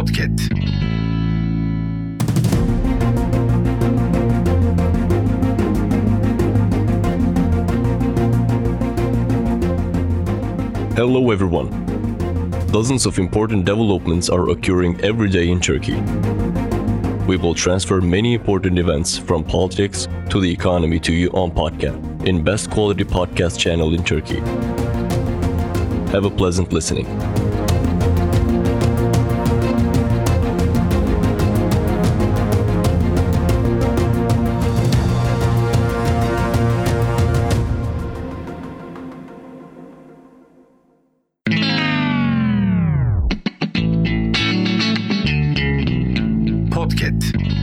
Podcat. Hello, everyone. Dozens of important developments are occurring every day in Turkey. We will transfer many important events from politics to the economy to you on Podcat, in best quality podcast channel in Turkey. Have a pleasant listening. Podcat.